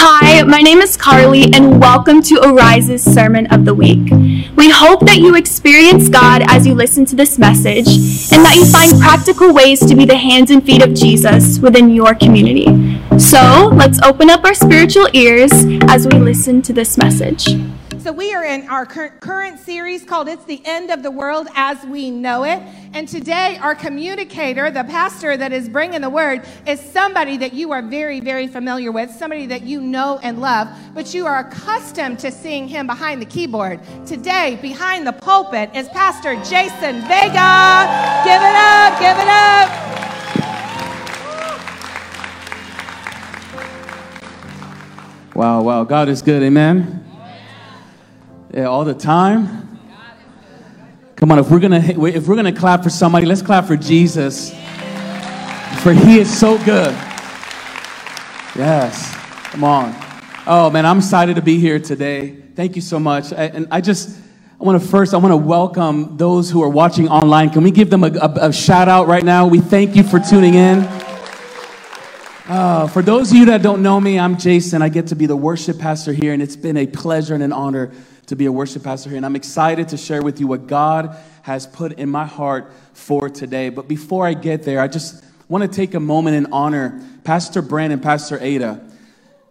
Hi, my name is Carly, and welcome to Arise's Sermon of the Week. We hope that you experience God as you listen to this message and that you find practical ways to be the hands and feet of Jesus within your community. So let's open up our spiritual ears as we listen to this message. So, we are in our current series called It's the End of the World as We Know It. And today, our communicator, the pastor that is bringing the word, is somebody that you are very, very familiar with, somebody that you know and love, but you are accustomed to seeing him behind the keyboard. Today, behind the pulpit, is Pastor Jason Vega. Give it up, give it up. Wow, wow. God is good. Amen. Yeah, all the time. Come on, if we're gonna if we're gonna clap for somebody, let's clap for Jesus. For he is so good. Yes. Come on. Oh man, I'm excited to be here today. Thank you so much. I, and I just I want to first I want to welcome those who are watching online. Can we give them a, a, a shout out right now? We thank you for tuning in. Uh, for those of you that don't know me, I'm Jason. I get to be the worship pastor here, and it's been a pleasure and an honor to be a worship pastor here. And I'm excited to share with you what God has put in my heart for today. But before I get there, I just want to take a moment and honor Pastor Brand and Pastor Ada.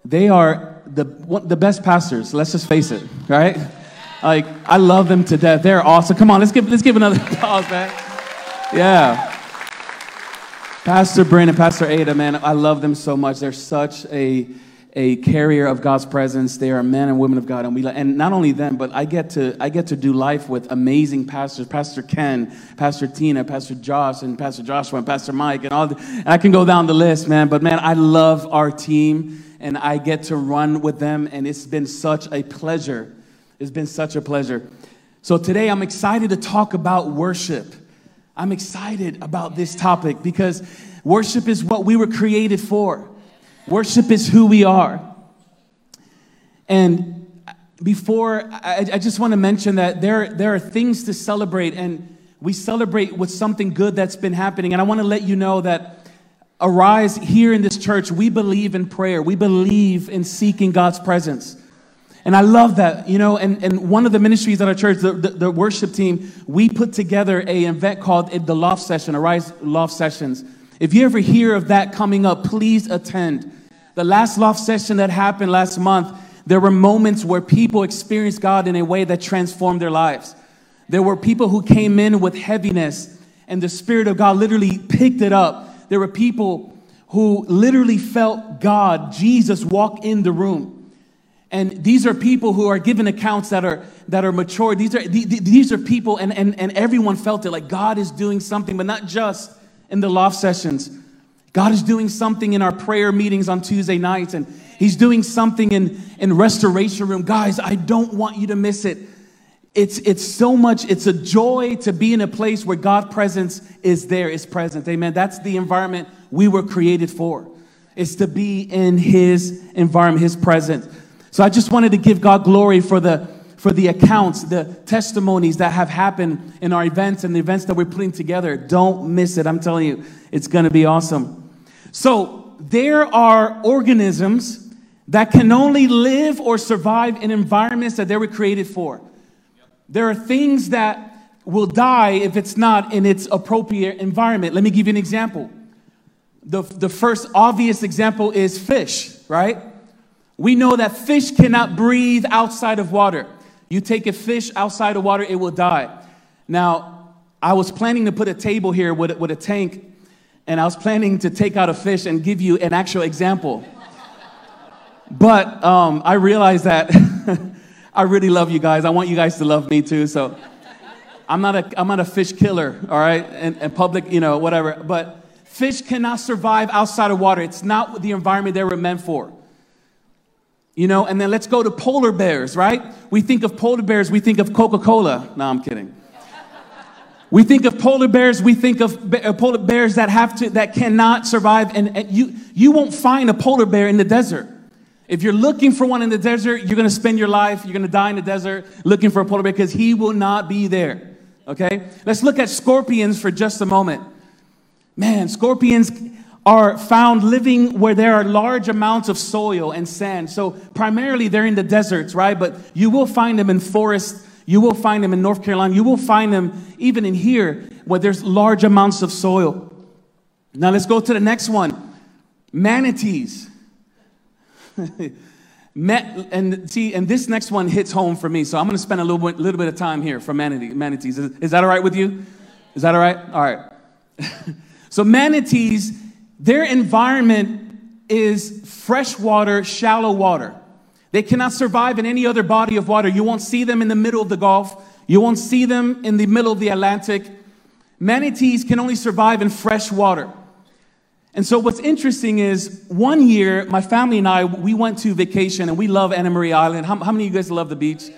They are the, the best pastors, let's just face it, right? Like, I love them to death. They're awesome. Come on, let's give, let's give another applause, man. Yeah. Pastor Brand and Pastor Ada, man, I love them so much. They're such a a carrier of God's presence. They are men and women of God, and we and not only them, but I get to I get to do life with amazing pastors, Pastor Ken, Pastor Tina, Pastor Josh, and Pastor Joshua, and Pastor Mike, and all. The, and I can go down the list, man. But man, I love our team, and I get to run with them, and it's been such a pleasure. It's been such a pleasure. So today, I'm excited to talk about worship. I'm excited about this topic because worship is what we were created for. Worship is who we are. And before, I, I just want to mention that there, there are things to celebrate, and we celebrate with something good that's been happening. And I want to let you know that Arise here in this church, we believe in prayer, we believe in seeking God's presence. And I love that, you know, and, and one of the ministries at our church, the, the, the worship team, we put together a event called the Loft Session, Arise Loft Sessions. If you ever hear of that coming up, please attend. The last loft session that happened last month, there were moments where people experienced God in a way that transformed their lives. There were people who came in with heaviness, and the Spirit of God literally picked it up. There were people who literally felt God, Jesus, walk in the room. And these are people who are given accounts that are that are mature. These are these are people, and, and, and everyone felt it like God is doing something, but not just in the loft sessions. God is doing something in our prayer meetings on Tuesday nights, and He's doing something in, in restoration room. Guys, I don't want you to miss it. It's, it's so much, it's a joy to be in a place where God's presence is there, is present. Amen. That's the environment we were created for. Is to be in his environment, his presence. So I just wanted to give God glory for the for the accounts, the testimonies that have happened in our events and the events that we're putting together. Don't miss it. I'm telling you, it's going to be awesome. So there are organisms that can only live or survive in environments that they were created for. There are things that will die if it's not in its appropriate environment. Let me give you an example. The, the first obvious example is fish, right? We know that fish cannot breathe outside of water. You take a fish outside of water, it will die. Now, I was planning to put a table here with, with a tank and I was planning to take out a fish and give you an actual example. But um, I realized that I really love you guys. I want you guys to love me too. So I'm not a, I'm not a fish killer, all right? And, and public, you know, whatever. But fish cannot survive outside of water. It's not the environment they were meant for. You know, and then let's go to polar bears, right? We think of polar bears, we think of Coca Cola. No, I'm kidding. We think of polar bears, we think of uh, polar bears that have to, that cannot survive. And, and you, you won't find a polar bear in the desert. If you're looking for one in the desert, you're to spend your life, you're to die in the desert looking for a polar bear because he will not be there. Okay? Let's look at scorpions for just a moment. Man, scorpions are found living where there are large amounts of soil and sand. So primarily they're in the deserts, right? But you will find them in forests. You will find them in North Carolina. You will find them even in here where there's large amounts of soil. Now let's go to the next one. Manatees. Met, and see, and this next one hits home for me. So I'm going to spend a little bit, little bit of time here for manatee, manatees. Is, is that all right with you? Is that all right? All right. so manatees, their environment is freshwater, shallow water. They cannot survive in any other body of water. You won't see them in the middle of the Gulf. You won't see them in the middle of the Atlantic. Manatees can only survive in fresh water. And so what's interesting is one year, my family and I, we went to vacation and we love Anna Maria Island. How, how many of you guys love the beach?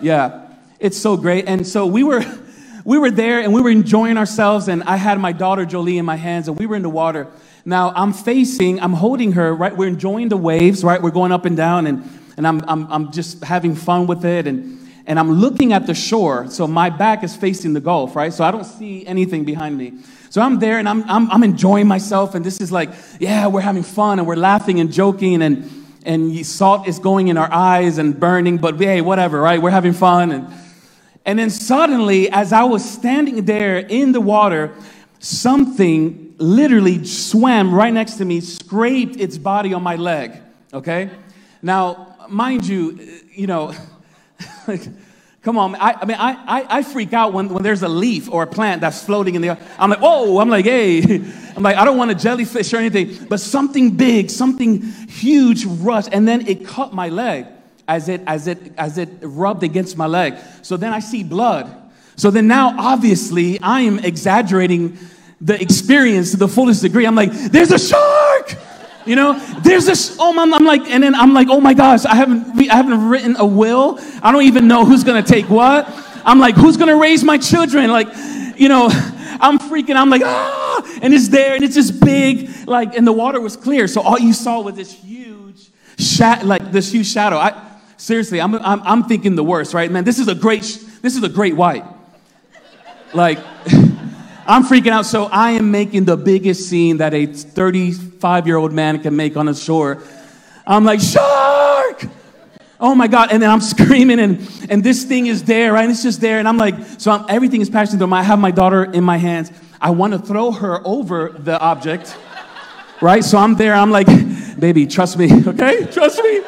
Yeah, it's so great. And so we were, we were there and we were enjoying ourselves and I had my daughter Jolie in my hands and we were in the water. Now I'm facing, I'm holding her, right? We're enjoying the waves, right? We're going up and down and, and I'm, I'm, I'm just having fun with it. And, and I'm looking at the shore. So my back is facing the Gulf, right? So I don't see anything behind me. So I'm there and I'm, I'm, I'm enjoying myself. And this is like, yeah, we're having fun and we're laughing and joking. And, and salt is going in our eyes and burning, but hey, whatever, right? We're having fun. And, and then suddenly, as I was standing there in the water, something literally swam right next to me, scraped its body on my leg, okay? Now, mind you, you know, Come on, I, I mean, I, I, I, freak out when, when there's a leaf or a plant that's floating in the air. I'm like, whoa, I'm like, hey. I'm like, I don't want a jellyfish or anything, but something big, something huge rushed, and then it cut my leg as it, as it, as it rubbed against my leg. So then I see blood. So then now, obviously, I am exaggerating the experience to the fullest degree. I'm like, there's a shark! You know, there's this. Oh, I'm, I'm, like, and then I'm like, oh my gosh, I haven't, I haven't written a will. I don't even know who's gonna take what. I'm like, who's gonna raise my children? Like, you know, I'm freaking. I'm like, ah, and it's there, and it's just big, like, and the water was clear, so all you saw was this huge, shat, like this huge shadow. I seriously, I'm, I'm, I'm thinking the worst, right, man? This is a great, this is a great white. Like. I'm freaking out. So I am making the biggest scene that a 35 year old man can make on the shore. I'm like, shark! Oh my God. And then I'm screaming, and, and this thing is there, right? It's just there. And I'm like, so I'm, everything is passing through. I have my daughter in my hands. I want to throw her over the object, right? So I'm there. I'm like, baby, trust me, okay? Trust me.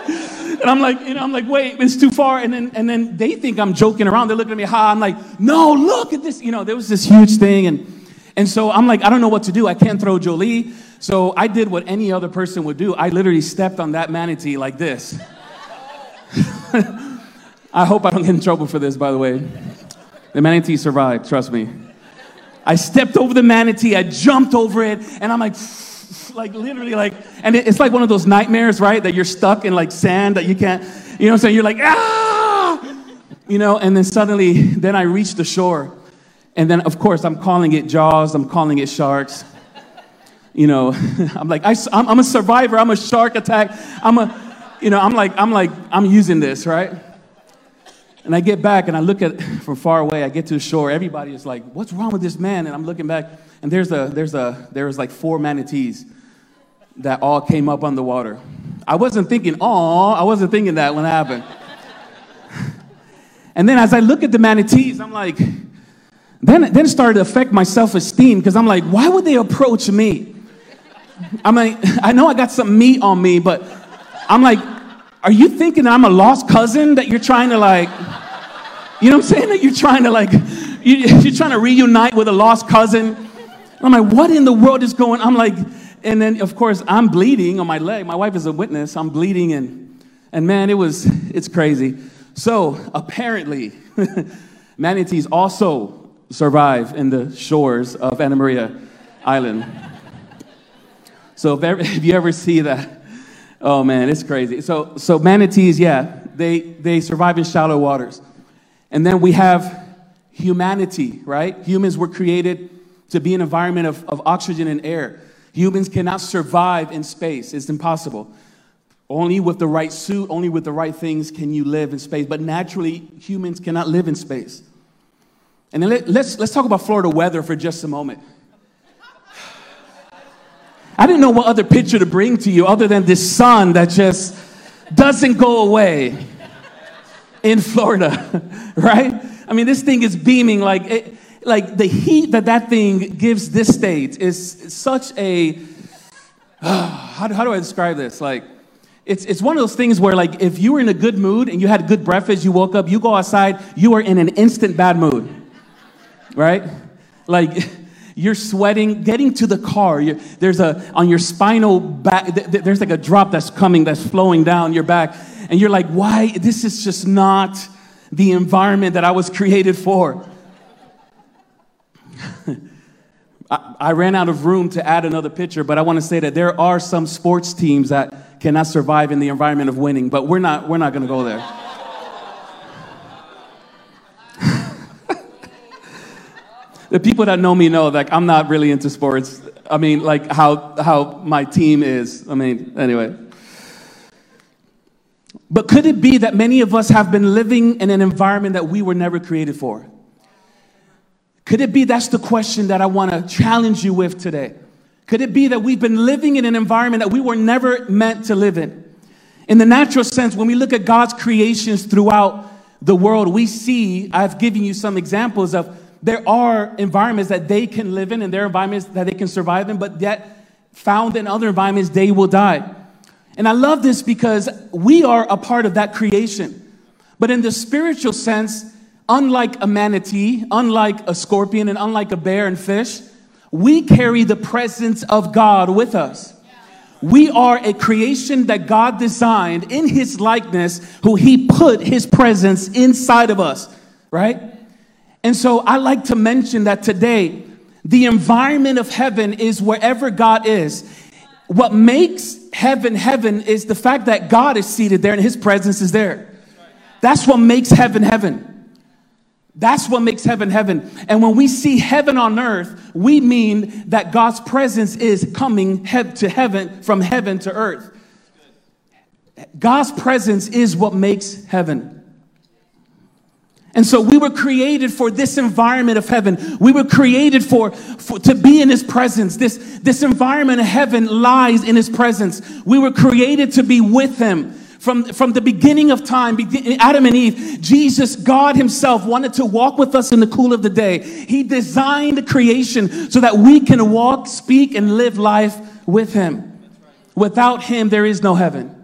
And I'm like, know, I'm like, wait, it's too far. And then, and then they think I'm joking around. They're looking at me, ha. I'm like, no, look at this. You know, there was this huge thing. And, and so I'm like, I don't know what to do. I can't throw Jolie. So I did what any other person would do. I literally stepped on that manatee like this. I hope I don't get in trouble for this, by the way. The manatee survived, trust me. I stepped over the manatee, I jumped over it, and I'm like, like literally like, and it's like one of those nightmares, right? That you're stuck in like sand that you can't, you know what I'm saying? You're like, ah, you know, and then suddenly, then I reach the shore. And then, of course, I'm calling it jaws, I'm calling it sharks. You know, I'm like, I, I'm, I'm a survivor, I'm a shark attack. I'm a, you know, I'm like, I'm like, I'm using this, right? And I get back and I look at from far away, I get to the shore, everybody is like, what's wrong with this man? And I'm looking back, and there's a, there's a, there's like four manatees that all came up on the water. I wasn't thinking, oh, I wasn't thinking that when it happened. and then as I look at the manatees, I'm like, then, then it started to affect my self esteem because I'm like, why would they approach me? I'm like, I know I got some meat on me, but I'm like, are you thinking I'm a lost cousin that you're trying to like, you know what I'm saying? That you're trying to like, you, are trying to reunite with a lost cousin. I'm like, what in the world is going? I'm like, and then of course I'm bleeding on my leg. My wife is a witness. I'm bleeding and and man, it was it's crazy. So apparently, manatees also survive in the shores of Anna Maria Island. So if, ever, if you ever see that, oh man, it's crazy. So so manatees, yeah, they they survive in shallow waters, and then we have humanity, right? Humans were created to be an environment of, of oxygen and air. Humans cannot survive in space, it's impossible. Only with the right suit, only with the right things can you live in space. But naturally, humans cannot live in space. And then let, us let's talk about Florida weather for just a moment. I didn't know what other picture to bring to you other than this sun that just doesn't go away in Florida, right? I mean, this thing is beaming like, it, like the heat that that thing gives this state is such a, uh, how, do, how do I describe this? Like, it's, it's one of those things where like if you were in a good mood and you had good breakfast you woke up you go outside you are in an instant bad mood right? Like you're sweating getting to the car there's a on your spinal back th- there's like a drop that's coming that's flowing down your back and you're like why? This is just not the environment that i was created for I, ran out of room to add another picture but i want to say that there are some sports teams that cannot survive in the environment of winning, but we're not, we're not going to go there. the people that know me know like I'm not really into sports. I mean, like how how my team is. I mean, anyway. But could it be that many of us have been living in an environment that we were never created for? Could it be that's the question that I want to challenge you with today? Could it be that we've been living in an environment that we were never meant to live in? In the natural sense, when we look at God's creations throughout the world, we see, I've given you some examples of there are environments that they can live in and there are environments that they can survive in, but yet found in other environments, they will die. And I love this because we are a part of that creation. But in the spiritual sense, unlike a manatee, unlike a scorpion, and unlike a bear and fish, we carry the presence of God with us. We are a creation that God designed in his likeness, who he put his presence inside of us, right? And so I like to mention that today, the environment of heaven is wherever God is. What makes heaven heaven is the fact that God is seated there and his presence is there. That's what makes heaven heaven. That's what makes heaven heaven. And when we see heaven on earth, we mean that God's presence is coming to heaven from heaven to earth. God's presence is what makes heaven. And so we were created for this environment of heaven. We were created for, for, to be in his presence. This, this environment of heaven lies in his presence. We were created to be with him. From, from the beginning of time, Adam and Eve, Jesus, God Himself, wanted to walk with us in the cool of the day. He designed the creation so that we can walk, speak, and live life with Him. Without Him, there is no heaven.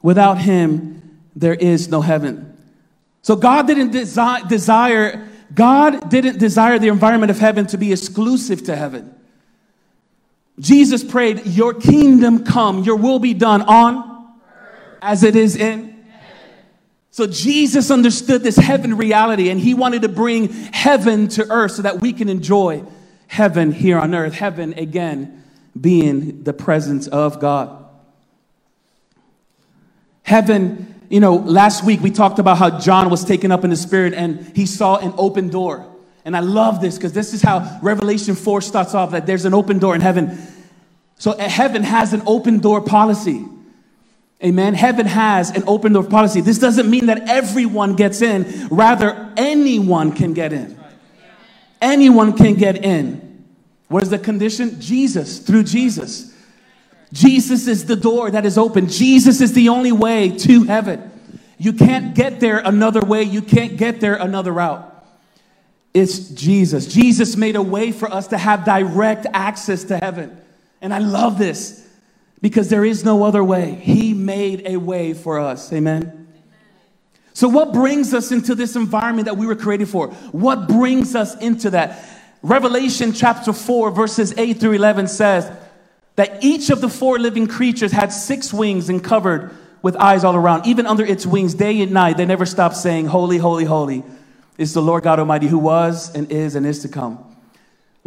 Without Him, there is no heaven. So God didn't desi- desire, God didn't desire the environment of heaven to be exclusive to heaven. Jesus prayed, Your kingdom come, your will be done on as it is in so Jesus understood this heaven reality and he wanted to bring heaven to earth so that we can enjoy heaven here on earth. Heaven, again, being the presence of God. Heaven, you know, last week we talked about how John was taken up in the spirit and he saw an open door. And I love this because this is how Revelation 4 starts off that there's an open door in heaven. So eh, heaven has an open door policy. Amen. Heaven has an open door policy. This doesn't mean that everyone gets in, rather, anyone can get in. Anyone can get in. Where's the condition? Jesus, through Jesus. Jesus is the door that is open. Jesus is the only way to heaven. You can't get there another way, you can't get there another route. It's Jesus. Jesus made a way for us to have direct access to heaven. And I love this because there is no other way. He made a way for us. Amen. So, what brings us into this environment that we were created for? What brings us into that? Revelation chapter 4, verses 8 through 11 says that each of the four living creatures had six wings and covered with eyes all around. Even under its wings, day and night, they never stopped saying, Holy, holy, holy is the Lord God Almighty who was and is and is to come.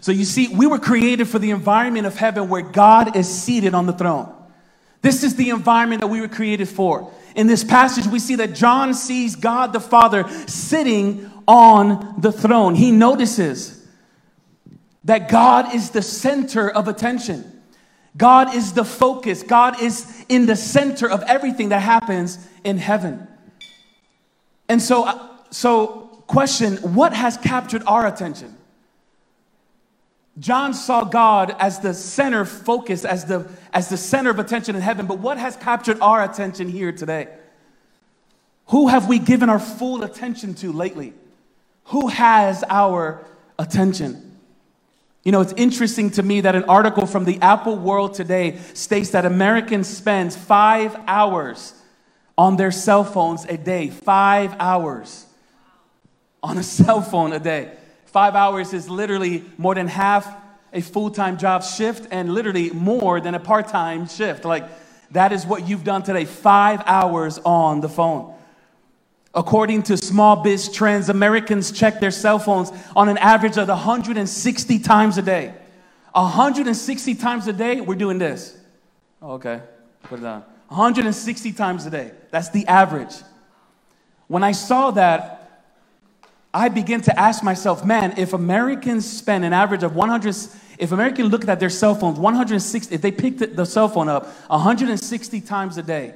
So you see, we were created for the environment of heaven where God is seated on the throne. This is the environment that we were created for. In this passage, we see that John sees God the Father sitting on the throne. He notices that God is the center of attention. God is the focus. God is in the center of everything that happens in heaven. And so, uh, so question, what has captured our attention? John saw God as the center focus, as the, as the center of attention in heaven, but what has captured our attention here today? Who have we given our full attention to lately? Who has our attention? You know, it's interesting to me that an article from the Apple World today states that Americans spend five hours on their cell phones a day. Five hours on a cell phone a day. Five hours is literally more than half a full time job shift and literally more than a part time shift. Like, that is what you've done today. Five hours on the phone. According to Small Biz Trends, Americans check their cell phones on an average of 160 times a day. 160 times a day, we're doing this. Oh, okay, put it down. 160 times a day. That's the average. When I saw that, I begin to ask myself, man, if Americans spend an average of 100, if Americans look at their cell phones 160, if they picked the cell phone up 160 times a day,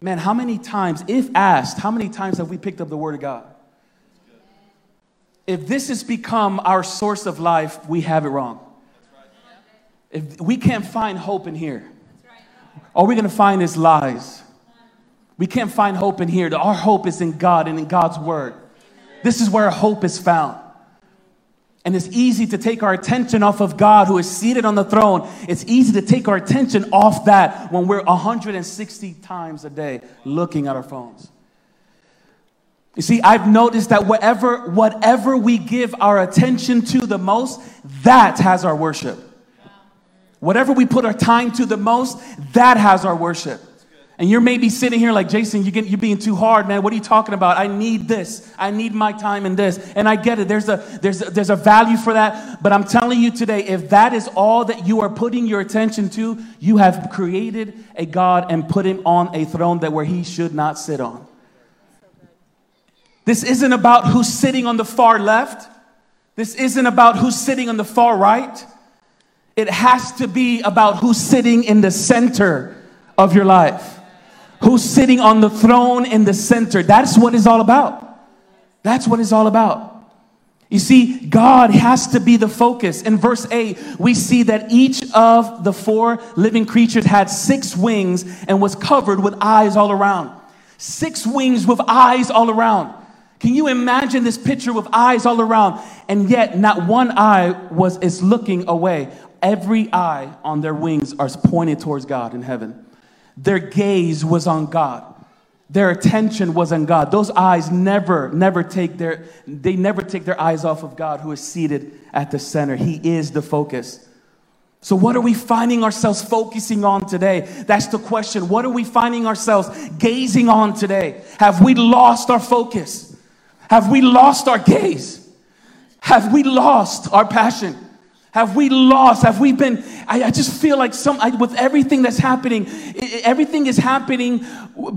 man, how many times, if asked, how many times have we picked up the Word of God? If this has become our source of life, we have it wrong. If we can't find hope in here, all we're going to find is lies. We can't find hope in here. Our hope is in God and in God's Word. This is where hope is found. And it's easy to take our attention off of God who is seated on the throne. It's easy to take our attention off that when we're 160 times a day looking at our phones. You see, I've noticed that whatever, whatever we give our attention to the most, that has our worship. Whatever we put our time to the most, that has our worship. And you're maybe sitting here like, Jason, you you're being too hard, man. What are you talking about? I need this. I need my time in this. And I get it. There's a, there's a, there's a value for that. But I'm telling you today, if that is all that you are putting your attention to, you have created a God and put him on a throne that where he should not sit on. This isn't about who's sitting on the far left. This isn't about who's sitting on the far right. It has to be about who's sitting in the center of your life who's sitting on the throne in the center. That's what it's all about. That's what it's all about. You see, God has to be the focus. In verse 8, we see that each of the four living creatures had six wings and was covered with eyes all around. Six wings with eyes all around. Can you imagine this picture with eyes all around? And yet, not one eye was is looking away. Every eye on their wings are pointed towards God in heaven. Their gaze was on God. Their attention was on God. Those eyes never, never take their, they never take their eyes off of God who is seated at the center. He is the focus. So, what are we finding ourselves focusing on today? That's the question. What are we finding ourselves gazing on today? Have we lost our focus? Have we lost our gaze? Have we lost our passion? Have we lost? Have we been? I, I just feel like some, I, with everything that's happening, it, everything is happening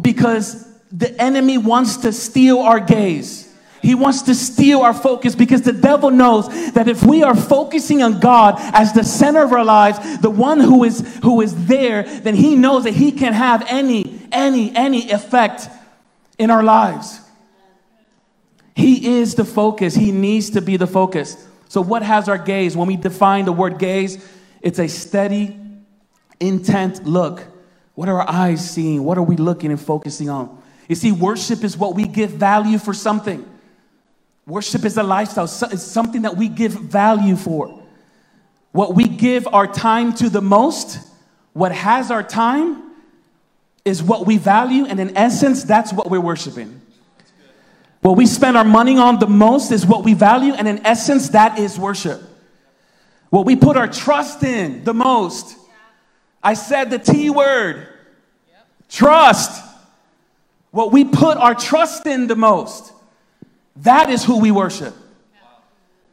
because the enemy wants to steal our gaze. He wants to steal our focus because the devil knows that if we are focusing on God as the center of our lives, the one who is who is there, then he knows that he can have any any any effect in our lives. He is the focus. He needs to be the focus. So, what has our gaze? When we define the word gaze, it's a steady, intent look. What are our eyes seeing? What are we looking and focusing on? You see, worship is what we give value for something. Worship is a lifestyle, it's something that we give value for. What we give our time to the most, what has our time, is what we value, and in essence, that's what we're worshiping. What we spend our money on the most is what we value, and in essence, that is worship. What we put our trust in the most. I said the T word trust. What we put our trust in the most. That is who we worship.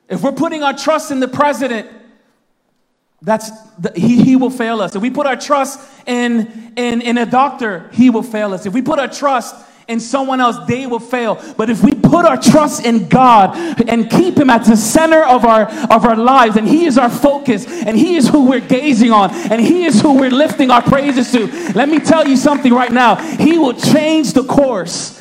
If we're putting our trust in the president, that's the, he, he will fail us. If we put our trust in, in, in a doctor, he will fail us. If we put our trust in someone else, they will fail. But if we put our trust in God and keep Him at the center of our, of our lives, and He is our focus, and He is who we're gazing on, and He is who we're lifting our praises to, let me tell you something right now. He will change the course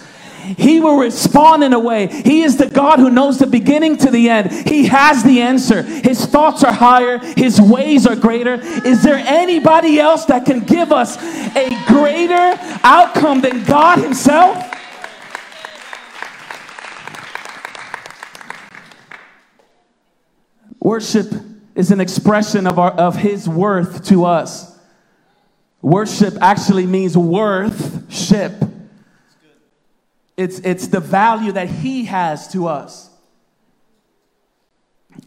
he will respond in a way. He is the God who knows the beginning to the end. He has the answer. His thoughts are higher, His ways are greater. Is there anybody else that can give us a greater outcome than God Himself? Worship is an expression of, our, of His worth to us. Worship actually means worth ship. It's, it's the value that He has to us.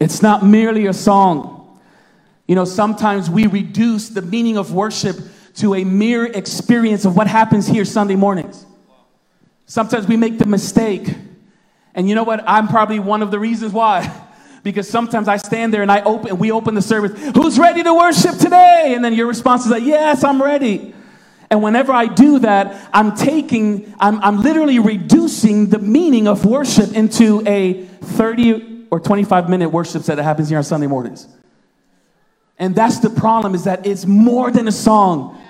It's not merely a song. You know, sometimes we reduce the meaning of worship to a mere experience of what happens here Sunday mornings. Sometimes we make the mistake. And you know what? I'm probably one of the reasons why. Because sometimes I stand there and I open, we open the service. Who's ready to worship today? And then your response is like, Yes, I'm ready. And whenever I do that, I'm taking, I'm, I'm literally reducing the meaning of worship into a 30 or 25 minute worship set that happens here on Sunday mornings. And that's the problem is that it's more than a song.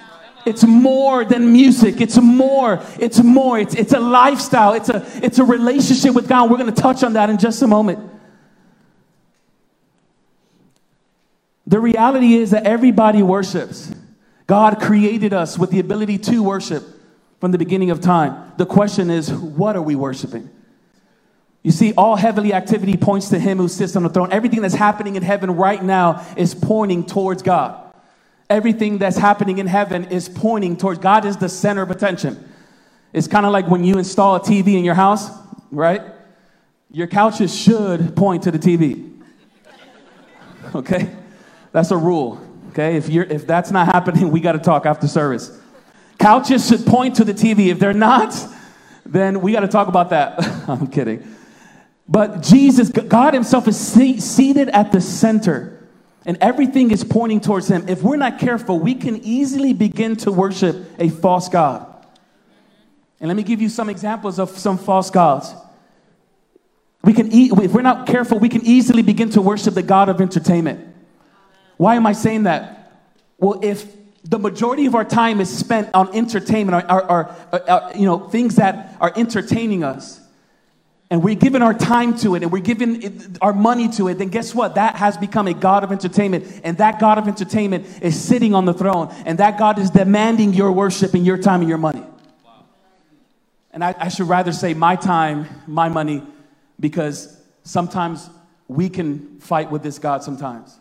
It's more than music. It's more. It's more. It's, it's a lifestyle. It's a, it's a relationship with God. We're going to touch on that in just a moment. The reality is that everybody worships. God created us with the ability to worship from the beginning of time. The question is, what are we worshiping? You see, all heavenly activity points to Him who sits on the throne. Everything that's happening in heaven right now is pointing towards God. Everything that's happening in heaven is pointing towards God, is the center of attention. It's kind of like when you install a TV in your house, right? Your couches should point to the TV. Okay? That's a rule. Okay, if, you're, if that's not happening, we got to talk after service. Couches should point to the TV. If they're not, then we got to talk about that. I'm kidding. But Jesus, God Himself is seated at the center, and everything is pointing towards Him. If we're not careful, we can easily begin to worship a false God. And let me give you some examples of some false gods. We can, e- if we're not careful, we can easily begin to worship the God of entertainment. Why am I saying that? Well, if the majority of our time is spent on entertainment, or, or, or, or, you know, things that are entertaining us, and we're giving our time to it, and we're giving our money to it, then guess what? That has become a God of entertainment, and that God of entertainment is sitting on the throne, and that God is demanding your worship and your time and your money. And I, I should rather say my time, my money, because sometimes we can fight with this God sometimes.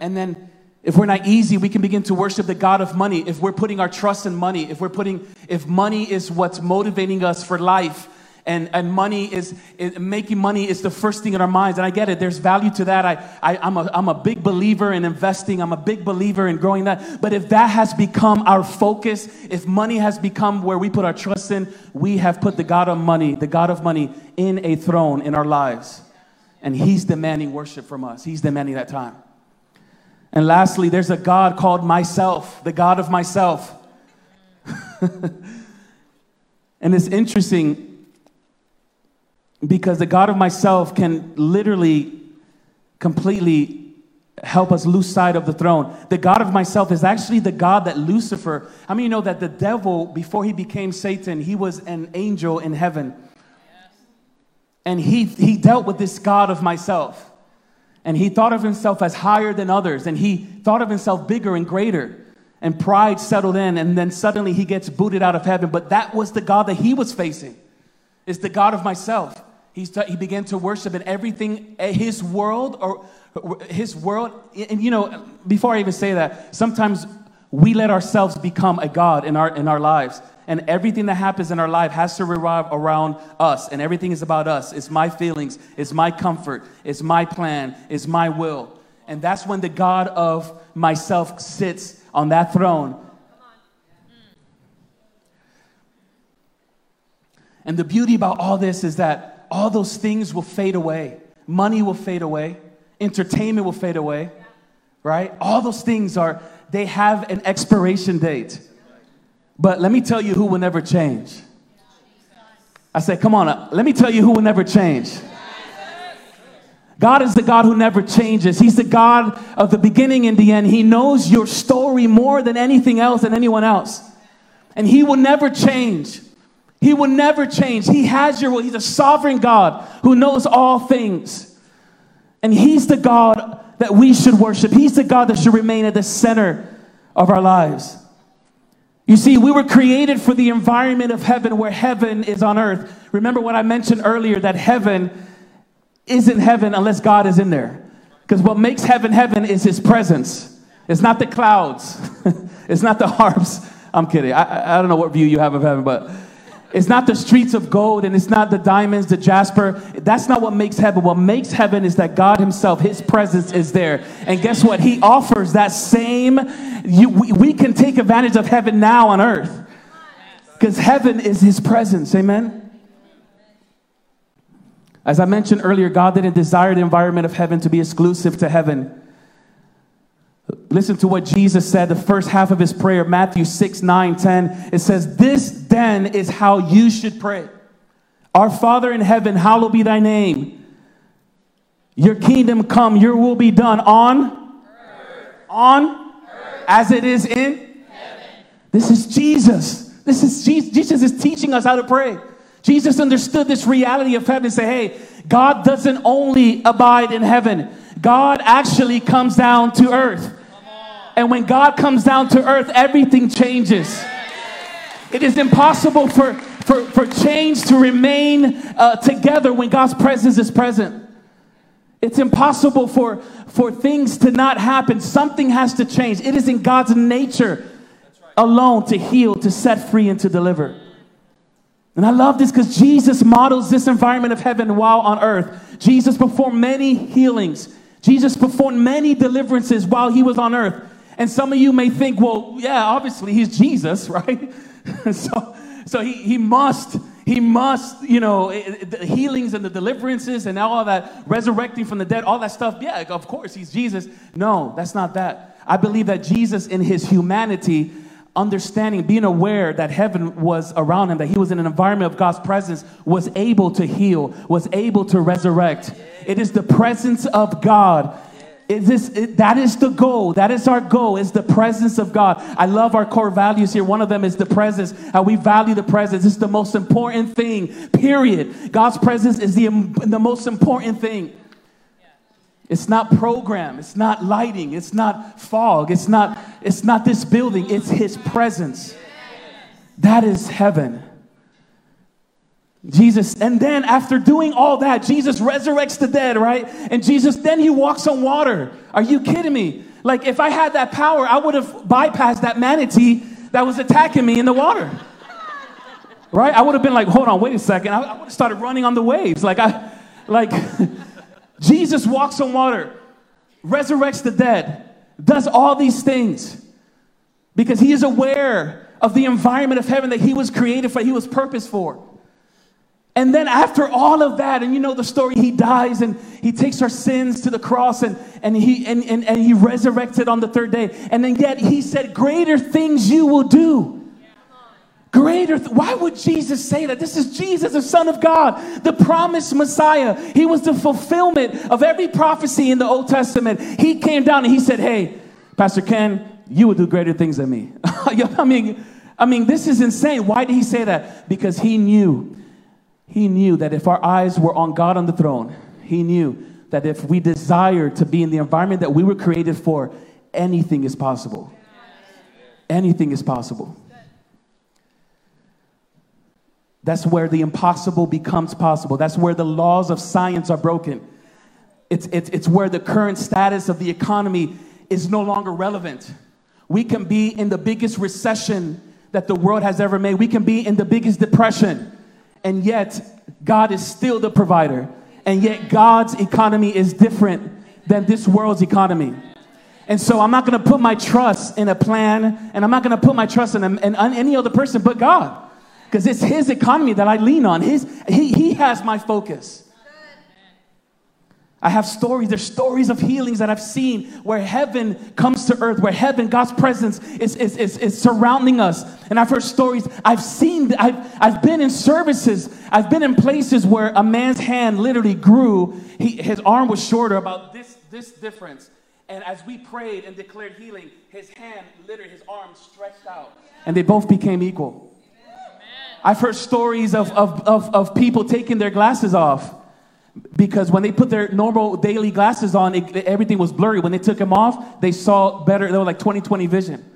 And then if we're not easy, we can begin to worship the God of money. If we're putting our trust in money, if we're putting, if money is what's motivating us for life, and, and money is, is, making money is the first thing in our minds and i get it there's value to that. I, I, I'm, a, I'm a big believer in investing. I'm a big believer in growing that. But if that has become our focus if money has become where we put our trust in we have put the god of money the god of money in a throne in our lives. And he's demanding worship from us. He's demanding that time and lastly, there's a God called myself, the God of myself. and it's interesting because the God of myself can literally completely help us lose sight of the throne. The God of myself is actually the God that Lucifer, how many you know that the devil, before he became Satan, he was an angel in heaven? And he, he dealt with this God of myself. And he thought of himself as higher than others, and he thought of himself bigger and greater. And pride settled in, and then suddenly he gets booted out of heaven. But that was the God that he was facing. It's the God of myself. He's, he began to worship in everything, eh, his world, or his world. And you know, before I even say that, sometimes we let ourselves become a God in our, in our lives and everything that happens in our life has to revolve around us. And everything is about us. It's my feelings. It's my comfort. It's my plan. It's my will. And that's when the god of myself sits on that throne. And the beauty about all this is that all those things will fade away. Money will fade away, entertainment will fade away, right? All those things are, they have an expiration date. But let me tell you who will never change. I said, come on, let me tell you who will never change. God is the God who never changes. He's the God of the beginning and the end. He knows your story more than anything else and anyone else. And He will never change. He will never change. He has your will. He's a sovereign God who knows all things. And He's the God that we should worship. He's the God that should remain at the center of our lives. You see, we were created for the environment of heaven where heaven is on earth. Remember what I mentioned earlier that heaven isn't heaven unless God is in there. Because what makes heaven heaven is his presence. It's not the clouds, it's not the harps. I'm kidding. I, I don't know what view you have of heaven, but it's not the streets of gold and it's not the diamonds, the jasper. That's not what makes heaven. What makes heaven is that God Himself, His presence is there. And guess what? He offers that same, you, we, we can take advantage of heaven now on earth because heaven is His presence. Amen. As I mentioned earlier, God didn't desire the environment of heaven to be exclusive to heaven. Listen to what Jesus said, the first half of his prayer, Matthew 6, 9, 10. It says, This then is how you should pray. Our Father in heaven, hallowed be thy name. Your kingdom come, your will be done on earth. on. As it is in heaven. This is Jesus. This is Jesus. Jesus is teaching us how to pray. Jesus understood this reality of heaven and say, hey, God doesn't only abide in heaven. God actually comes down to earth. And when God comes down to earth, everything changes. It is impossible for, for, for change to remain uh, together when God's presence is present. It's impossible for, for things to not happen. Something has to change. It is in God's nature alone to heal, to set free, and to deliver. And I love this because Jesus models this environment of heaven while on earth. Jesus performed many healings. Jesus performed many deliverances while he was on earth. And some of you may think, well, yeah, obviously he's Jesus, right? so so he, he must, he must, you know, eh, eh, the healings and the deliverances and all that, resurrecting from the dead, all that stuff. Yeah, of course, he's Jesus. No, that's not that. I believe that Jesus, in his humanity, understanding, being aware that heaven was around him, that he was in an environment of God's presence, was able to heal, was able to resurrect. It is the presence of God. Is this, that is the goal. That is our goal, is the presence of God. I love our core values here. One of them is the presence, how we value the presence. It's the most important thing, period. God's presence is the, the most important thing. It's not program, it's not lighting, it's not fog, it's not it's not this building, it's his presence. That is heaven. Jesus, and then after doing all that, Jesus resurrects the dead, right? And Jesus, then he walks on water. Are you kidding me? Like, if I had that power, I would have bypassed that manatee that was attacking me in the water. Right? I would have been like, hold on, wait a second. I, I would have started running on the waves. Like, I, like, Jesus walks on water, resurrects the dead, does all these things because he is aware of the environment of heaven that he was created for, he was purposed for. And then after all of that, and you know the story, he dies and he takes our sins to the cross and, and, he, and, and, and he resurrected on the third day. And then yet he said, greater things you will do. Greater, th- why would Jesus say that? This is Jesus, the Son of God, the promised Messiah. He was the fulfillment of every prophecy in the Old Testament. He came down and he said, Hey, Pastor Ken, you will do greater things than me. I mean, I mean, this is insane. Why did he say that? Because he knew, he knew that if our eyes were on God on the throne, he knew that if we desire to be in the environment that we were created for, anything is possible. Anything is possible. That's where the impossible becomes possible. That's where the laws of science are broken. It's, it's, it's where the current status of the economy is no longer relevant. We can be in the biggest recession that the world has ever made. We can be in the biggest depression. And yet, God is still the provider. And yet, God's economy is different than this world's economy. And so, I'm not gonna put my trust in a plan, and I'm not gonna put my trust in, a, in any other person but God because it's his economy that I lean on. His, he, he has my focus. I have stories. There's stories of healings that I've seen where heaven comes to earth, where heaven, God's presence is, is, is, is surrounding us. And I've heard stories. I've seen, I've, I've been in services. I've been in places where a man's hand literally grew. He, his arm was shorter, about this, this difference. And as we prayed and declared healing, his hand, literally, his arm stretched out. And they both became equal. I've heard stories of, of, of, of people taking their glasses off because when they put their normal daily glasses on, it, everything was blurry. When they took them off, they saw better. They were like 20 20 vision.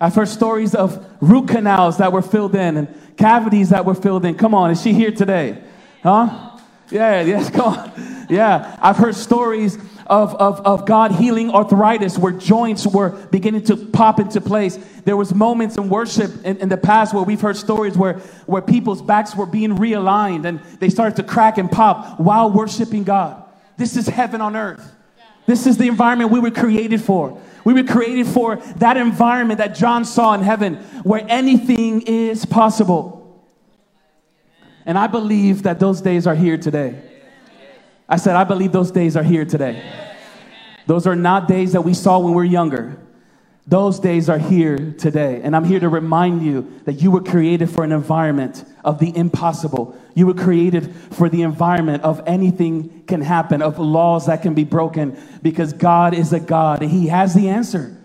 I've heard stories of root canals that were filled in and cavities that were filled in. Come on, is she here today? Huh? Yeah, yes, come on. Yeah, I've heard stories of, of, of God healing arthritis where joints were beginning to pop into place. There was moments in worship in, in the past where we've heard stories where, where people's backs were being realigned and they started to crack and pop while worshiping God. This is heaven on earth. This is the environment we were created for. We were created for that environment that John saw in heaven where anything is possible. And I believe that those days are here today. I said, I believe those days are here today. Those are not days that we saw when we were younger. Those days are here today. And I'm here to remind you that you were created for an environment of the impossible. You were created for the environment of anything can happen, of laws that can be broken, because God is a God and He has the answer.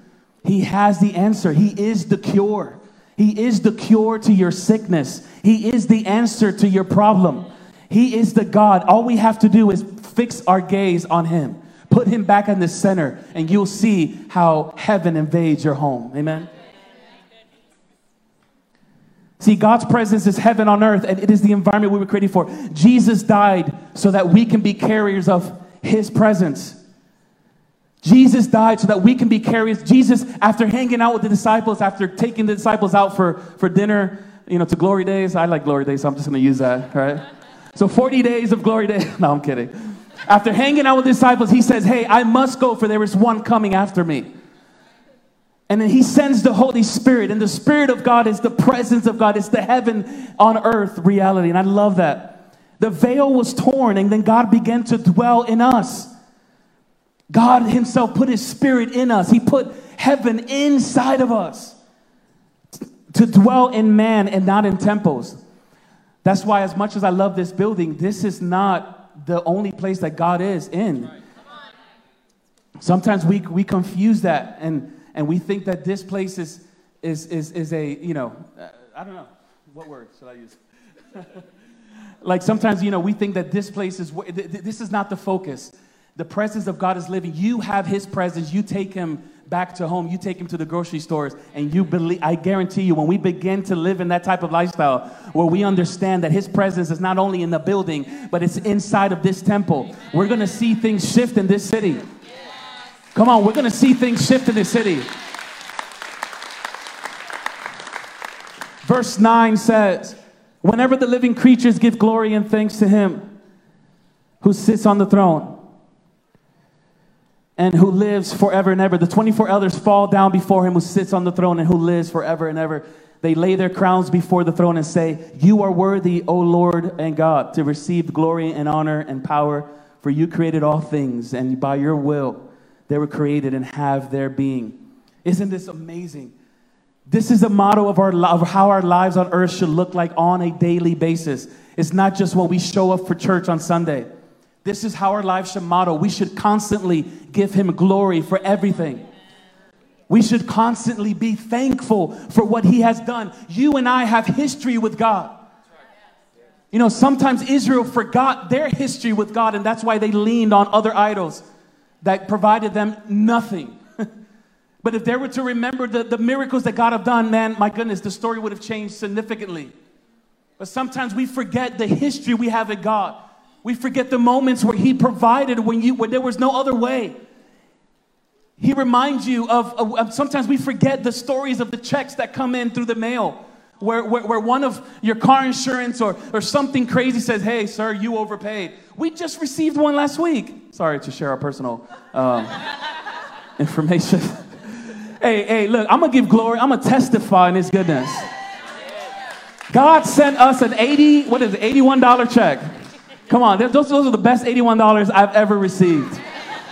He has the answer. He is the cure. He is the cure to your sickness. He is the answer to your problem. He is the God. All we have to do is fix our gaze on Him. Put Him back in the center, and you'll see how heaven invades your home. Amen. See, God's presence is heaven on earth, and it is the environment we were created for. Jesus died so that we can be carriers of His presence. Jesus died so that we can be carriers. Jesus, after hanging out with the disciples, after taking the disciples out for, for dinner, you know, to glory days. I like glory days, so I'm just going to use that, right? So 40 days of glory days. No, I'm kidding. After hanging out with disciples, he says, Hey, I must go, for there is one coming after me. And then he sends the Holy Spirit, and the Spirit of God is the presence of God, it's the heaven on earth reality. And I love that. The veil was torn, and then God began to dwell in us. God Himself put His Spirit in us, He put heaven inside of us to dwell in man and not in temples. That's why, as much as I love this building, this is not the only place that God is in. Sometimes we, we confuse that and, and we think that this place is, is, is, is a, you know, uh, I don't know. What word should I use? like sometimes, you know, we think that this place is, this is not the focus. The presence of God is living. You have His presence. You take Him back to home, you take him to the grocery stores, and you believe, I guarantee you, when we begin to live in that type of lifestyle, where we understand that his presence is not only in the building, but it's inside of this temple, we're gonna see things shift in this city. Come on, we're gonna see things shift in this city. Verse 9 says, Whenever the living creatures give glory and thanks to him who sits on the throne and who lives forever and ever. The 24 elders fall down before him who sits on the throne and who lives forever and ever. They lay their crowns before the throne and say, You are worthy, O Lord and God, to receive glory and honor and power, for you created all things, and by your will they were created and have their being. Isn't this amazing? This is the motto of, our, of how our lives on earth should look like on a daily basis. It's not just when we show up for church on Sunday. This is how our lives should model. We should constantly give Him glory for everything. We should constantly be thankful for what He has done. You and I have history with God. You know, sometimes Israel forgot their history with God, and that's why they leaned on other idols that provided them nothing. but if they were to remember the, the miracles that God have done, man, my goodness, the story would have changed significantly. But sometimes we forget the history we have with God. We forget the moments where He provided when, you, when there was no other way. He reminds you of, of, sometimes we forget the stories of the checks that come in through the mail, where, where, where one of your car insurance or, or something crazy says, Hey, sir, you overpaid. We just received one last week. Sorry to share our personal um, information. hey, hey, look, I'm gonna give glory, I'm gonna testify in His goodness. God sent us an 80, what is it, $81 check. Come on, those, those are the best $81 I've ever received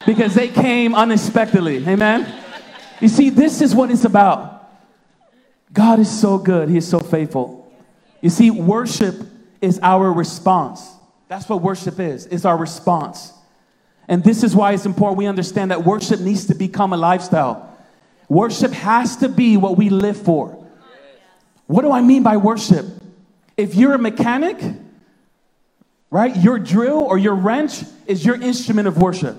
because they came unexpectedly. Amen? You see, this is what it's about. God is so good, He is so faithful. You see, worship is our response. That's what worship is, it's our response. And this is why it's important we understand that worship needs to become a lifestyle. Worship has to be what we live for. What do I mean by worship? If you're a mechanic, right, your drill or your wrench is your instrument of worship.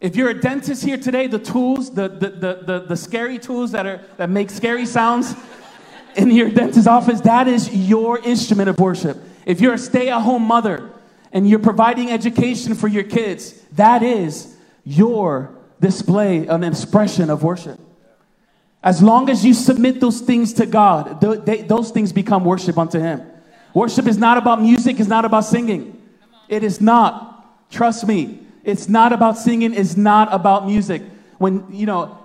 If you're a dentist here today, the tools, the, the, the, the, the scary tools that, are, that make scary sounds in your dentist's office, that is your instrument of worship. If you're a stay at home mother and you're providing education for your kids, that is your display, an expression of worship. As long as you submit those things to God, th- they, those things become worship unto Him. Worship is not about music, it's not about singing. It is not. Trust me. It's not about singing, it's not about music. When, you know,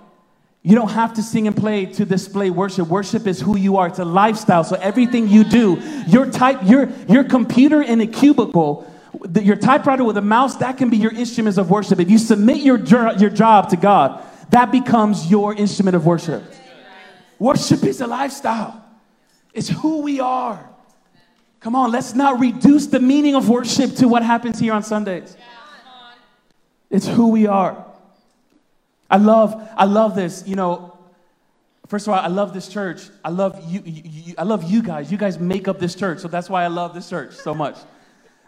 you don't have to sing and play to display worship. Worship is who you are. It's a lifestyle. So everything you do, your type, your your computer in a cubicle, your typewriter with a mouse, that can be your instruments of worship. If you submit your your job to God, that becomes your instrument of worship. Worship is a lifestyle. It's who we are. Come on, let's not reduce the meaning of worship to what happens here on Sundays. It's who we are. I love, I love this. You know, first of all, I love this church. I love you, you, you, I love you guys. You guys make up this church, so that's why I love this church so much.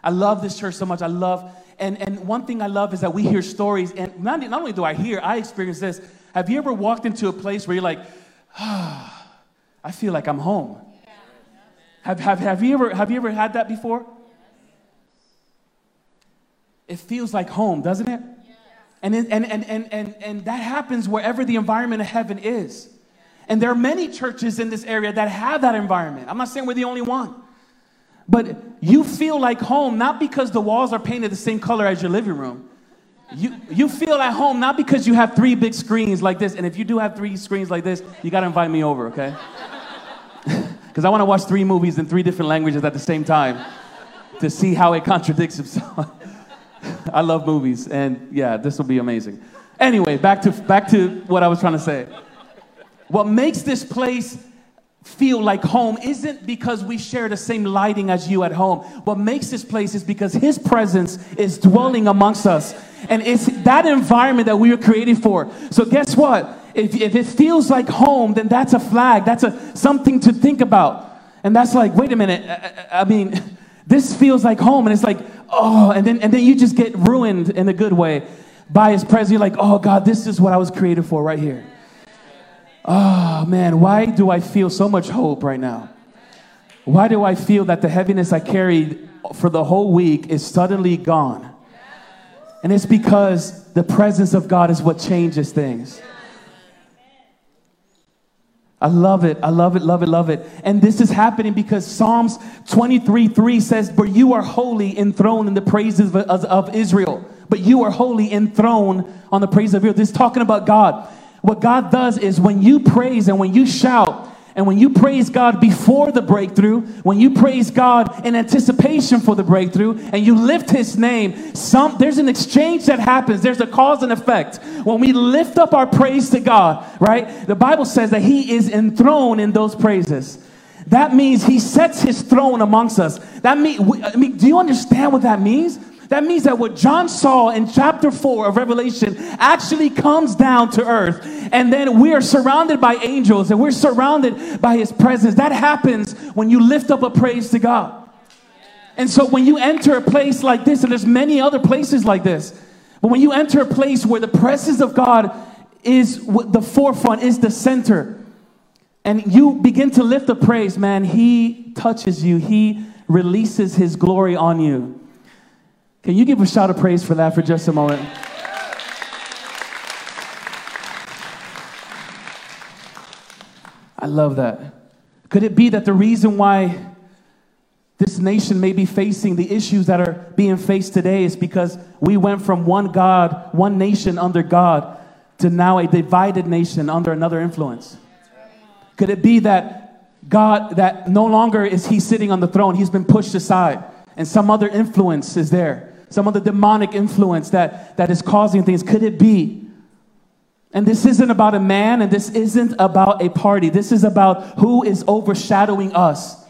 I love this church so much. I love, and and one thing I love is that we hear stories, and not, not only do I hear, I experience this. Have you ever walked into a place where you're like, ah, I feel like I'm home? Have, have, have, you ever, have you ever had that before? It feels like home, doesn't it? And, and, and, and, and, and that happens wherever the environment of heaven is. And there are many churches in this area that have that environment. I'm not saying we're the only one. But you feel like home not because the walls are painted the same color as your living room. You, you feel at home not because you have three big screens like this. And if you do have three screens like this, you got to invite me over, okay? Because I want to watch three movies in three different languages at the same time to see how it contradicts itself. I love movies, and yeah, this will be amazing. Anyway, back to, back to what I was trying to say. What makes this place feel like home isn't because we share the same lighting as you at home. What makes this place is because His presence is dwelling amongst us. And it's that environment that we were created for. So, guess what? If, if it feels like home, then that's a flag. That's a, something to think about. And that's like, wait a minute. I, I mean, this feels like home. And it's like, oh, and then, and then you just get ruined in a good way by his presence. You're like, oh, God, this is what I was created for right here. Oh, man, why do I feel so much hope right now? Why do I feel that the heaviness I carried for the whole week is suddenly gone? And it's because the presence of God is what changes things. I love it. I love it, love it, love it. And this is happening because Psalms 23 3 says, But you are holy, enthroned in the praises of, Israel. But you are holy, enthroned on the praise of Israel. This is talking about God. What God does is when you praise and when you shout, and when you praise God before the breakthrough, when you praise God in anticipation for the breakthrough, and you lift His name, some, there's an exchange that happens. There's a cause and effect. When we lift up our praise to God, right? The Bible says that He is enthroned in those praises. That means He sets His throne amongst us. That mean, I mean, do you understand what that means? That means that what John saw in chapter 4 of Revelation actually comes down to earth. And then we are surrounded by angels and we're surrounded by his presence. That happens when you lift up a praise to God. And so when you enter a place like this, and there's many other places like this, but when you enter a place where the presence of God is the forefront, is the center, and you begin to lift the praise, man, he touches you, he releases his glory on you. Can you give a shout of praise for that for just a moment? I love that. Could it be that the reason why this nation may be facing the issues that are being faced today is because we went from one God, one nation under God, to now a divided nation under another influence? Could it be that God, that no longer is He sitting on the throne, He's been pushed aside? and some other influence is there, some of the demonic influence that, that is causing things. Could it be? And this isn't about a man and this isn't about a party. This is about who is overshadowing us.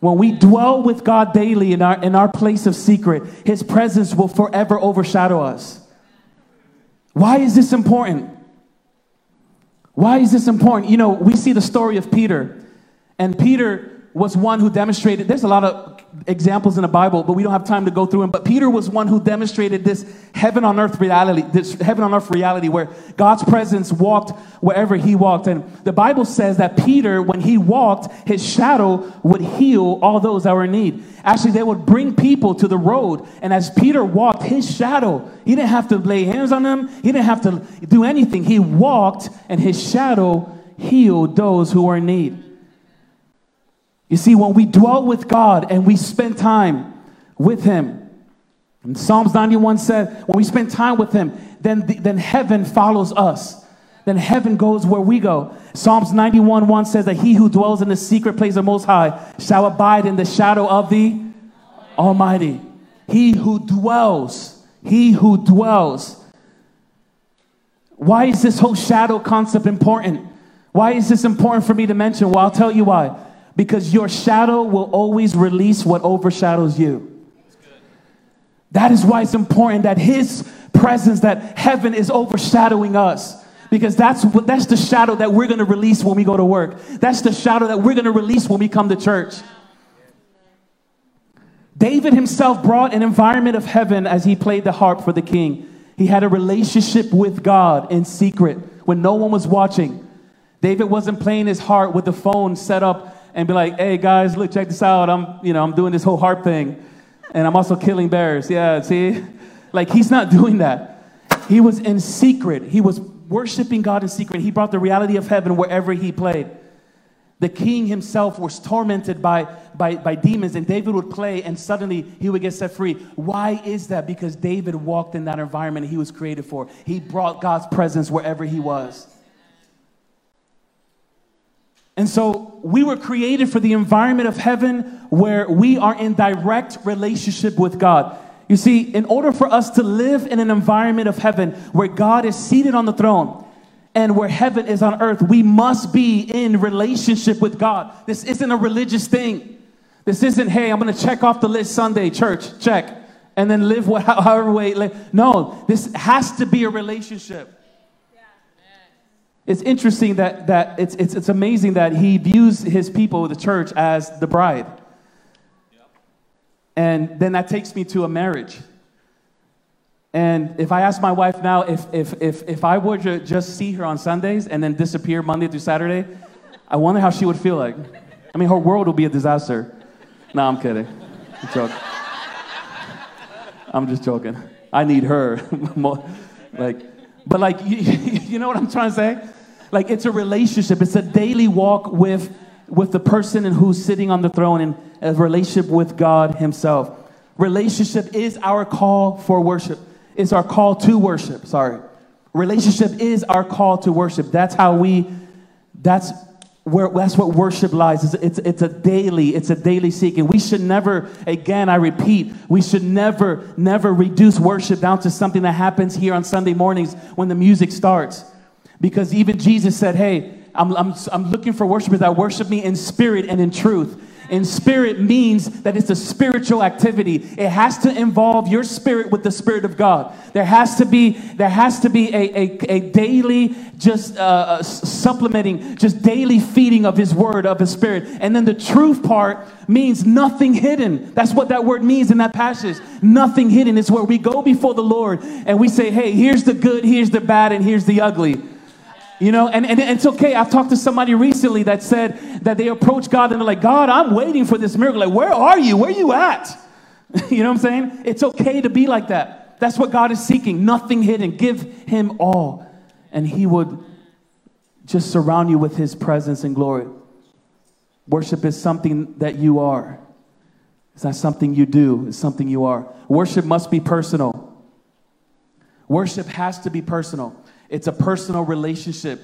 When we dwell with God daily in our, in our place of secret, His presence will forever overshadow us. Why is this important? Why is this important? You know, we see the story of Peter, and Peter was one who demonstrated, there's a lot of examples in the Bible, but we don't have time to go through them. But Peter was one who demonstrated this heaven on earth reality, this heaven on earth reality where God's presence walked wherever he walked. And the Bible says that Peter, when he walked, his shadow would heal all those that were in need. Actually, they would bring people to the road. And as Peter walked, his shadow, he didn't have to lay hands on them, he didn't have to do anything. He walked, and his shadow healed those who were in need. You see, when we dwell with God and we spend time with Him, and Psalms 91 said, when we spend time with Him, then, the, then heaven follows us. Then heaven goes where we go. Psalms 91 1 says that he who dwells in the secret place of Most High shall abide in the shadow of the Almighty. He who dwells, he who dwells. Why is this whole shadow concept important? Why is this important for me to mention? Well, I'll tell you why because your shadow will always release what overshadows you. That is why it's important that His presence, that heaven is overshadowing us. Because that's, what, that's the shadow that we're going to release when we go to work. That's the shadow that we're going to release when we come to church. David himself brought an environment of heaven as he played the harp for the king. He had a relationship with God in secret when no one was watching. David wasn't playing his harp with the phone set up and be like, hey guys, look, check this out. I'm, you know, I'm doing this whole harp thing. And I'm also killing bears. Yeah, see? Like he's not doing that. He was in secret. He was worshiping God in secret. He brought the reality of heaven wherever he played. The king himself was tormented by, by, by demons, and David would play, and suddenly he would get set free. Why is that? Because David walked in that environment he was created for. He brought God's presence wherever he was. And so we were created for the environment of heaven where we are in direct relationship with God. You see, in order for us to live in an environment of heaven where God is seated on the throne and where heaven is on earth, we must be in relationship with God. This isn't a religious thing. This isn't, hey, I'm going to check off the list Sunday, church, check, and then live however way. No, this has to be a relationship. It's interesting that, that it's, it's, it's amazing that he views his people, the church, as the bride. And then that takes me to a marriage. And if I ask my wife now if, if, if, if I were to just see her on Sundays and then disappear Monday through Saturday, I wonder how she would feel like. I mean, her world would be a disaster. No, I'm kidding. I'm joking. I'm just joking. I need her. like, but like, you, you know what I'm trying to say? Like it's a relationship. It's a daily walk with, with the person and who's sitting on the throne and a relationship with God himself. Relationship is our call for worship. It's our call to worship. Sorry. Relationship is our call to worship. That's how we, that's where that's what worship lies. It's, it's, it's, a daily, it's a daily seeking. We should never, again, I repeat, we should never, never reduce worship down to something that happens here on Sunday mornings when the music starts. Because even Jesus said, Hey, I'm, I'm, I'm looking for worshipers that worship me in spirit and in truth. In spirit means that it's a spiritual activity. It has to involve your spirit with the spirit of God. There has to be there has to be a, a, a daily just uh, uh supplementing, just daily feeding of His word of His spirit. And then the truth part means nothing hidden. That's what that word means in that passage. Nothing hidden. It's where we go before the Lord and we say, "Hey, here's the good, here's the bad, and here's the ugly." You know, and, and it's okay. I've talked to somebody recently that said that they approach God and they're like, God, I'm waiting for this miracle. Like, where are you? Where are you at? you know what I'm saying? It's okay to be like that. That's what God is seeking. Nothing hidden. Give Him all. And He would just surround you with His presence and glory. Worship is something that you are. It's not something you do, it's something you are. Worship must be personal. Worship has to be personal. It's a personal relationship.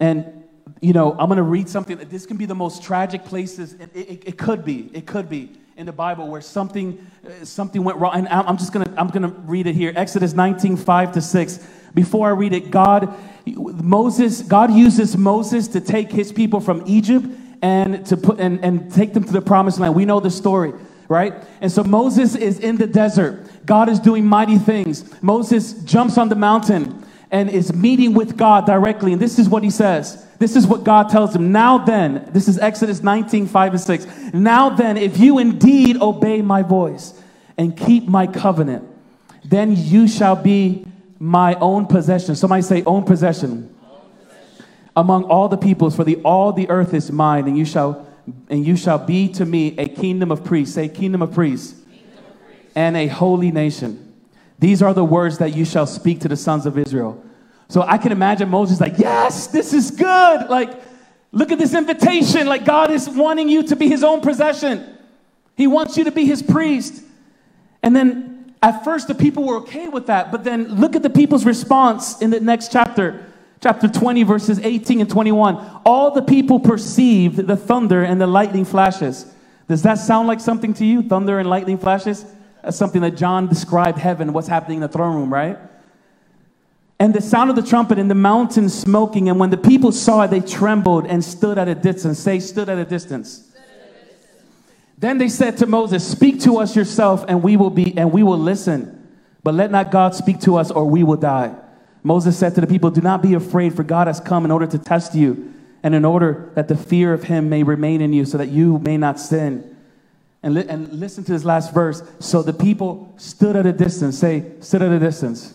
And you know, I'm going to read something. This can be the most tragic places. It, it, it could be. It could be in the Bible where something, uh, something went wrong. And I'm just going to, I'm going to read it here. Exodus 19, 5 to 6. Before I read it, God, Moses, God uses Moses to take his people from Egypt and to put, and, and take them to the promised land. We know the story right? And so Moses is in the desert. God is doing mighty things. Moses jumps on the mountain and is meeting with God directly. And this is what he says. This is what God tells him. Now then, this is Exodus 19, 5 and 6. Now then, if you indeed obey my voice and keep my covenant, then you shall be my own possession. Somebody say, own possession. Among all the peoples, for the all the earth is mine, and you shall and you shall be to me a kingdom of priests. Say, kingdom of priests. Kingdom of priests. And a holy nation. These are the words that you shall speak to the sons of Israel. So I can imagine Moses like, yes, this is good. Like, look at this invitation. Like, God is wanting you to be his own possession. He wants you to be his priest. And then at first, the people were okay with that. But then look at the people's response in the next chapter chapter 20, verses 18 and 21. All the people perceived the thunder and the lightning flashes. Does that sound like something to you? Thunder and lightning flashes? That's something that John described heaven, what's happening in the throne room, right? And the sound of the trumpet and the mountain smoking. And when the people saw it, they trembled and stood at a distance. Say, stood at a distance. Then they said to Moses, Speak to us yourself, and we will be, and we will listen. But let not God speak to us, or we will die. Moses said to the people, Do not be afraid, for God has come in order to test you, and in order that the fear of him may remain in you, so that you may not sin. And, li- and listen to this last verse. So the people stood at a distance. Say, stood at a distance.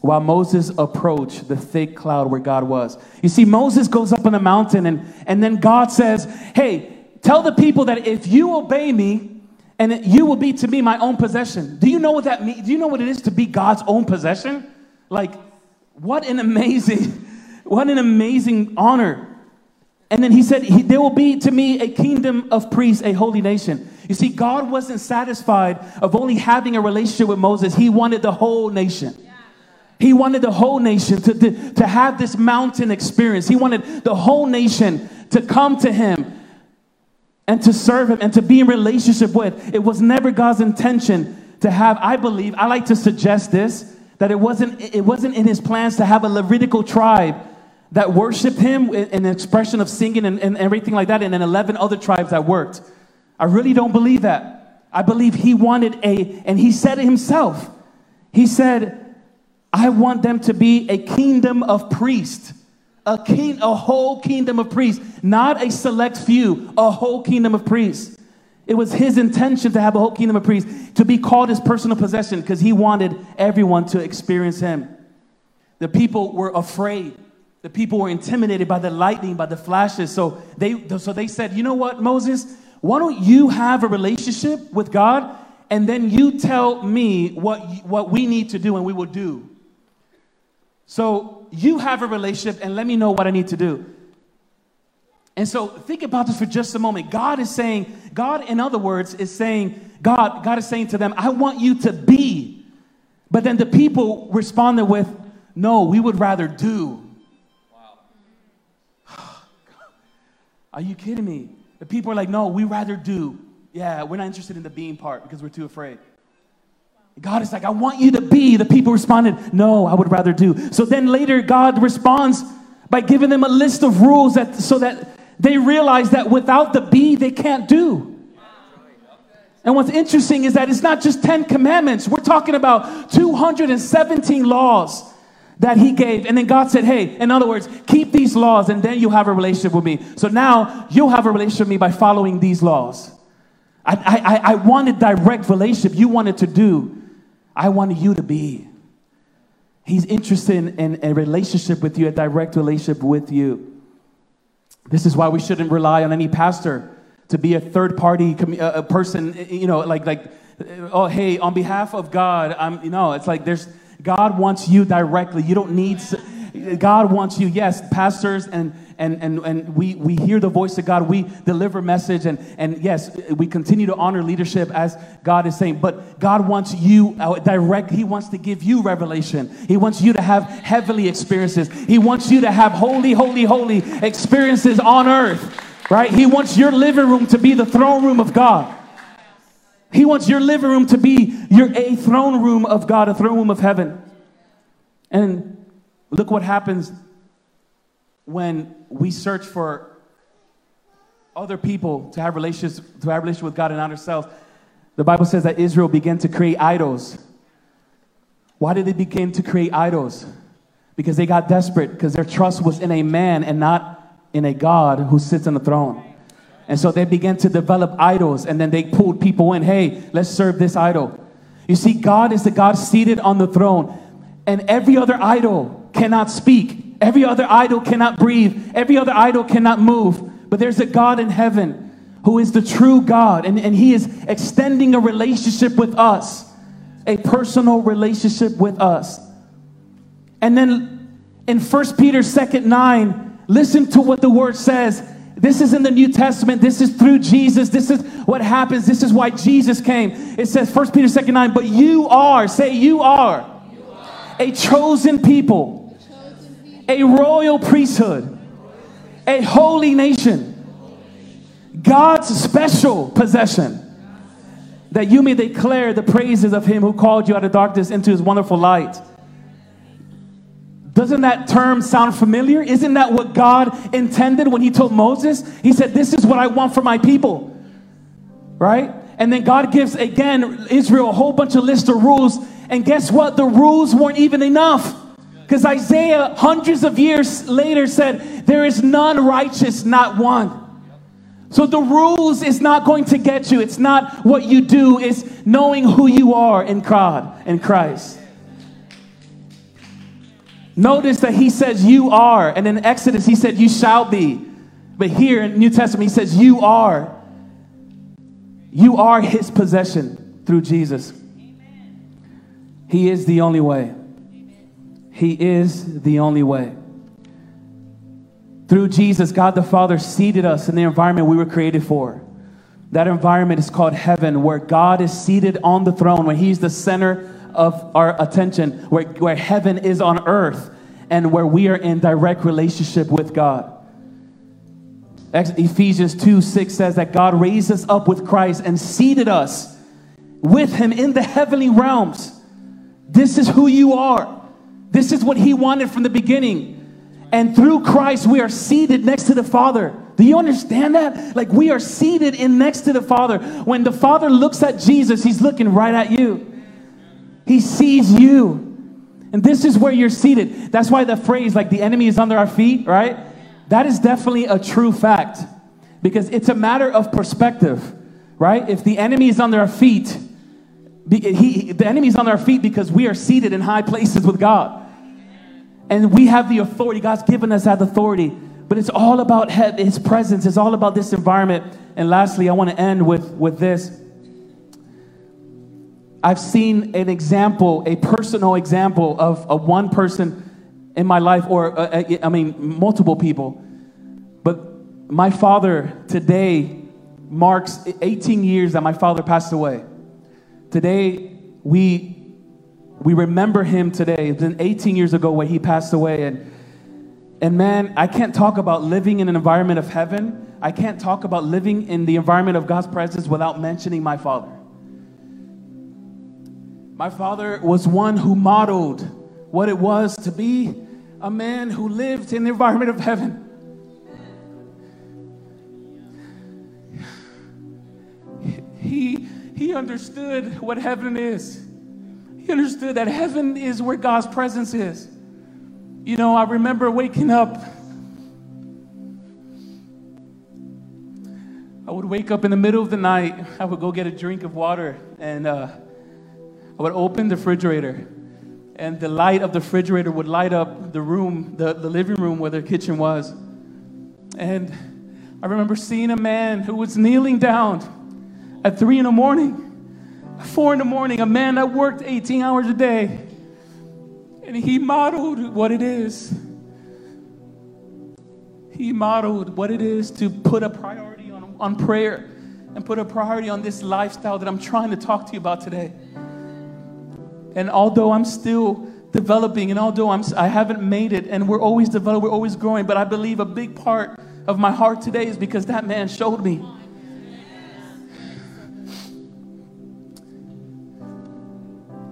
While Moses approached the thick cloud where God was. You see, Moses goes up on a mountain, and, and then God says, Hey, tell the people that if you obey me, and you will be to me my own possession. Do you know what that means? Do you know what it is to be God's own possession? Like, what an amazing, what an amazing honor. And then he said, There will be to me a kingdom of priests, a holy nation. You see, God wasn't satisfied of only having a relationship with Moses, He wanted the whole nation. He wanted the whole nation to, to, to have this mountain experience. He wanted the whole nation to come to Him and to serve Him and to be in relationship with. It was never God's intention to have, I believe, I like to suggest this that it wasn't, it wasn't in his plans to have a Levitical tribe that worshiped him in an expression of singing and, and everything like that, and then 11 other tribes that worked. I really don't believe that. I believe he wanted a, and he said it himself. He said, I want them to be a kingdom of priests. A king, a whole kingdom of priests, not a select few, a whole kingdom of priests. It was his intention to have a whole kingdom of priests, to be called his personal possession, because he wanted everyone to experience him. The people were afraid. The people were intimidated by the lightning, by the flashes. So they, so they said, You know what, Moses? Why don't you have a relationship with God and then you tell me what, what we need to do and we will do? So you have a relationship and let me know what I need to do. And so think about this for just a moment. God is saying, God, in other words, is saying, God, God is saying to them, I want you to be. But then the people responded with, No, we would rather do. Wow. Are you kidding me? The people are like, No, we rather do. Yeah, we're not interested in the being part because we're too afraid. God is like, I want you to be. The people responded, No, I would rather do. So then later, God responds by giving them a list of rules that so that they realize that without the be, they can't do. And what's interesting is that it's not just 10 commandments. We're talking about 217 laws that he gave. And then God said, Hey, in other words, keep these laws and then you'll have a relationship with me. So now you'll have a relationship with me by following these laws. I, I, I wanted direct relationship. You wanted to do. I wanted you to be. He's interested in, in a relationship with you, a direct relationship with you. This is why we shouldn't rely on any pastor to be a third party a uh, uh, person, you know, like, like, uh, oh, hey, on behalf of God, I'm, you know, it's like there's, God wants you directly. You don't need, God wants you. Yes, pastors and and and, and we, we hear the voice of God. We deliver message and and yes, we continue to honor leadership as God is saying. But God wants you uh, direct. He wants to give you revelation. He wants you to have heavenly experiences. He wants you to have holy, holy, holy experiences on earth. Right? He wants your living room to be the throne room of God. He wants your living room to be your a throne room of God, a throne room of heaven. And look what happens when we search for other people to have relations to have relationship with God and not ourselves. The Bible says that Israel began to create idols. Why did they begin to create idols? Because they got desperate, because their trust was in a man and not in a God who sits on the throne. And so they began to develop idols, and then they pulled people in. Hey, let's serve this idol. You see, God is the God seated on the throne, and every other idol cannot speak. Every other idol cannot breathe. Every other idol cannot move. But there's a God in heaven who is the true God, and, and He is extending a relationship with us, a personal relationship with us. And then in 1 Peter 2 9, listen to what the word says. This is in the New Testament. This is through Jesus. This is what happens. This is why Jesus came. It says 1 Peter 2 9, but you are, say you are, you are. a chosen people a royal priesthood, a holy nation, God's special possession, that you may declare the praises of him who called you out of darkness into his wonderful light. Doesn't that term sound familiar? Isn't that what God intended when he told Moses? He said, This is what I want for my people. Right? And then God gives again Israel a whole bunch of list of rules. And guess what? The rules weren't even enough. Because Isaiah, hundreds of years later, said, There is none righteous, not one. So the rules is not going to get you. It's not what you do, it's knowing who you are in God, in Christ. Notice that he says, You are. And in Exodus, he said, You shall be. But here in New Testament, he says, You are. You are his possession through Jesus. He is the only way. He is the only way. Through Jesus, God the Father seated us in the environment we were created for. That environment is called heaven, where God is seated on the throne, where He's the center of our attention, where, where heaven is on earth, and where we are in direct relationship with God. Ephesians 2 6 says that God raised us up with Christ and seated us with Him in the heavenly realms. This is who you are. This is what he wanted from the beginning. And through Christ, we are seated next to the Father. Do you understand that? Like we are seated in next to the Father. When the Father looks at Jesus, he's looking right at you. He sees you. And this is where you're seated. That's why the phrase, like the enemy is under our feet, right? That is definitely a true fact because it's a matter of perspective, right? If the enemy is under our feet, he, the enemy is on our feet because we are seated in high places with God. And we have the authority. God's given us that authority. But it's all about His presence. It's all about this environment. And lastly, I want to end with, with this. I've seen an example, a personal example of, a one person in my life, or uh, uh I mean, multiple people. But my father today marks 18 years that my father passed away. Today, we we remember him today. It's been 18 years ago when he passed away. And, and man, I can't talk about living in an environment of heaven. I can't talk about living in the environment of God's presence without mentioning my father. My father was one who modeled what it was to be a man who lived in the environment of heaven. He, he understood what heaven is. He understood that heaven is where God's presence is. You know, I remember waking up. I would wake up in the middle of the night. I would go get a drink of water and uh, I would open the refrigerator. And the light of the refrigerator would light up the room, the, the living room where the kitchen was. And I remember seeing a man who was kneeling down at three in the morning four in the morning, a man that worked 18 hours a day. And he modeled what it is he modeled what it is to put a priority on, on prayer and put a priority on this lifestyle that I'm trying to talk to you about today. And although I'm still developing, and although I'm, I haven't made it, and we're always developing, we're always growing, but I believe a big part of my heart today is because that man showed me.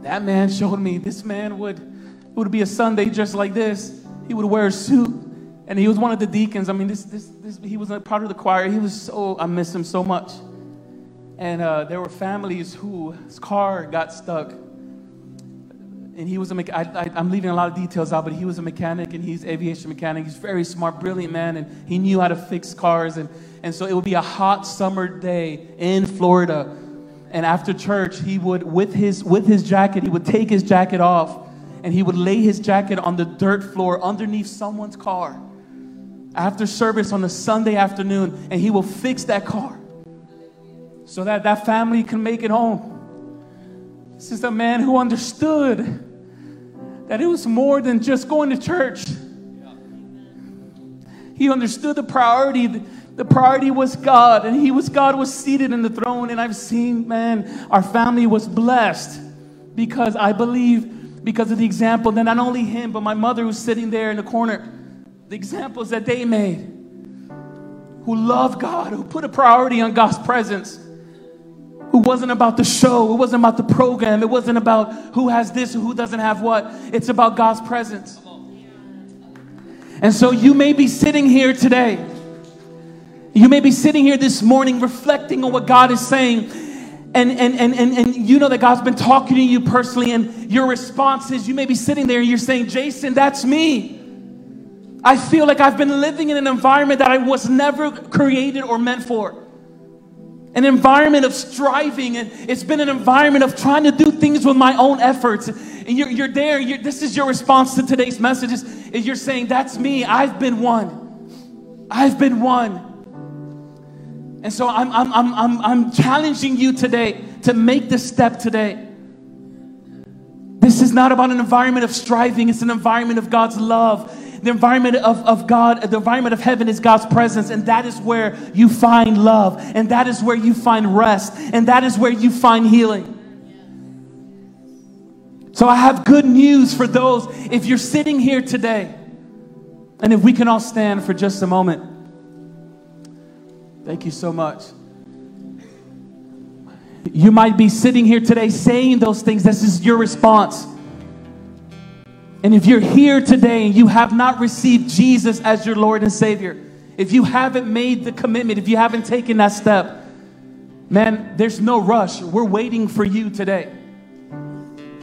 That man showed me this man would, it would be a Sunday just like this. He would wear a suit, and he was one of the deacons. I mean, this, this, this, he was a part of the choir. He was so, I miss him so much. And uh, there were families whose car got stuck and he was a mechanic. I, am leaving a lot of details out, but he was a mechanic and he's aviation mechanic. He's very smart, brilliant man, and he knew how to fix cars. And, and so it would be a hot summer day in Florida. And after church, he would, with his, with his jacket, he would take his jacket off and he would lay his jacket on the dirt floor underneath someone's car after service on a Sunday afternoon, and he will fix that car so that that family can make it home. This is a man who understood that it was more than just going to church. He understood the priority. The priority was God, and He was God was seated in the throne. And I've seen, man, our family was blessed because I believe because of the example that not only him, but my mother who's sitting there in the corner, the examples that they made, who loved God, who put a priority on God's presence. who wasn't about the show. It wasn't about the program. It wasn't about who has this who doesn't have what. It's about God's presence. And so you may be sitting here today. You may be sitting here this morning reflecting on what God is saying. And, and, and, and, and you know that God's been talking to you personally, and your response is you may be sitting there and you're saying, Jason, that's me. I feel like I've been living in an environment that I was never created or meant for an environment of striving and it's been an environment of trying to do things with my own efforts and you're, you're there you're, this is your response to today's message is, is you're saying that's me i've been one i've been one and so I'm, I'm, I'm, I'm, I'm challenging you today to make this step today. This is not about an environment of striving. It's an environment of god's love. The environment of, of God, the environment of heaven is God's presence, and that is where you find love, and that is where you find rest, and that is where you find healing. So I have good news for those. If you're sitting here today, and if we can all stand for just a moment. Thank you so much. You might be sitting here today saying those things. This is your response. And if you're here today and you have not received Jesus as your Lord and Savior, if you haven't made the commitment, if you haven't taken that step, man, there's no rush. We're waiting for you today.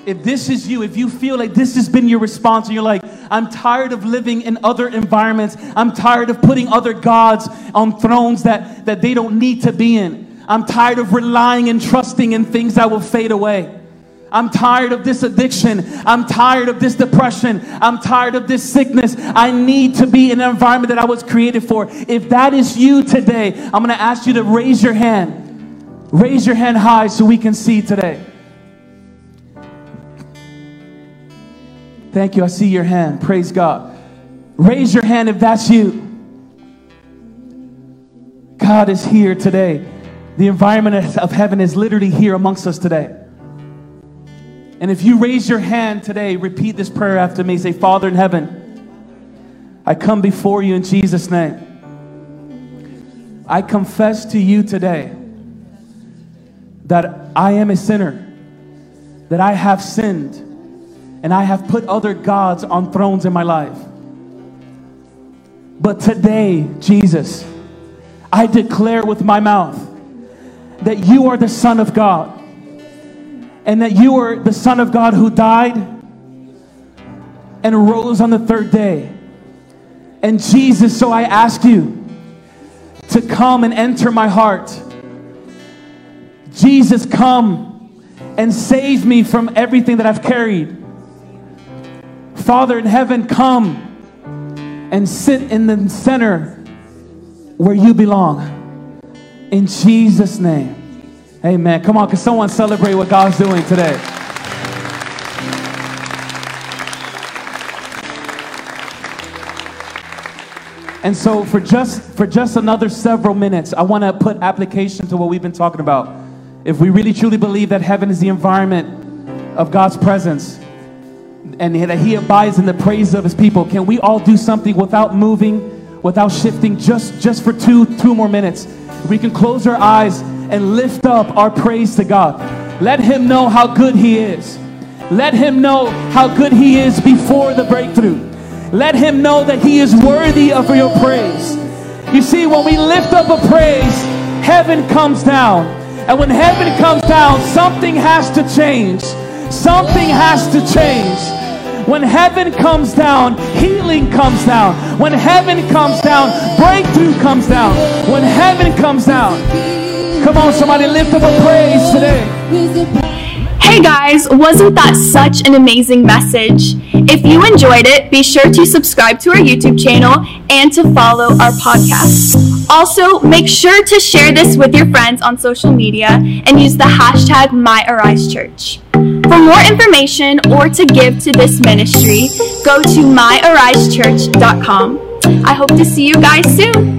If this is you, if you feel like this has been your response and you're like, I'm tired of living in other environments, I'm tired of putting other gods on thrones that, that they don't need to be in, I'm tired of relying and trusting in things that will fade away. I'm tired of this addiction. I'm tired of this depression. I'm tired of this sickness. I need to be in an environment that I was created for. If that is you today, I'm going to ask you to raise your hand. Raise your hand high so we can see today. Thank you. I see your hand. Praise God. Raise your hand if that's you. God is here today. The environment of heaven is literally here amongst us today. And if you raise your hand today, repeat this prayer after me. Say, Father in heaven, I come before you in Jesus' name. I confess to you today that I am a sinner, that I have sinned, and I have put other gods on thrones in my life. But today, Jesus, I declare with my mouth that you are the Son of God and that you are the Son of God who died and rose on the third day. And Jesus, so I ask you to come and enter my heart. Jesus, come and save me from everything that I've carried. Father in heaven, come and sit in the center where you belong. In Jesus' name. Amen. Come on, can someone celebrate what God's doing today? And so for just for just another several minutes, I want to put application to what we've been talking about. If we really truly believe that heaven is the environment of God's presence and that he abides in the praise of his people, can we all do something without moving, without shifting just just for two two more minutes? We can close our eyes and lift up our praise to God. Let him know how good he is. Let him know how good he is before the breakthrough. Let him know that he is worthy of your praise. You see, when we lift up a praise, heaven comes down. And when heaven comes down, something has to change. Something has to change. When heaven comes down, healing comes down. When heaven comes down, breakthrough comes down. When heaven comes down, come on, somebody lift up a praise today. Hey guys, wasn't that such an amazing message? If you enjoyed it, be sure to subscribe to our YouTube channel and to follow our podcast. Also, make sure to share this with your friends on social media and use the hashtag MyAriseChurch. For more information or to give to this ministry, go to myarisechurch.com. I hope to see you guys soon.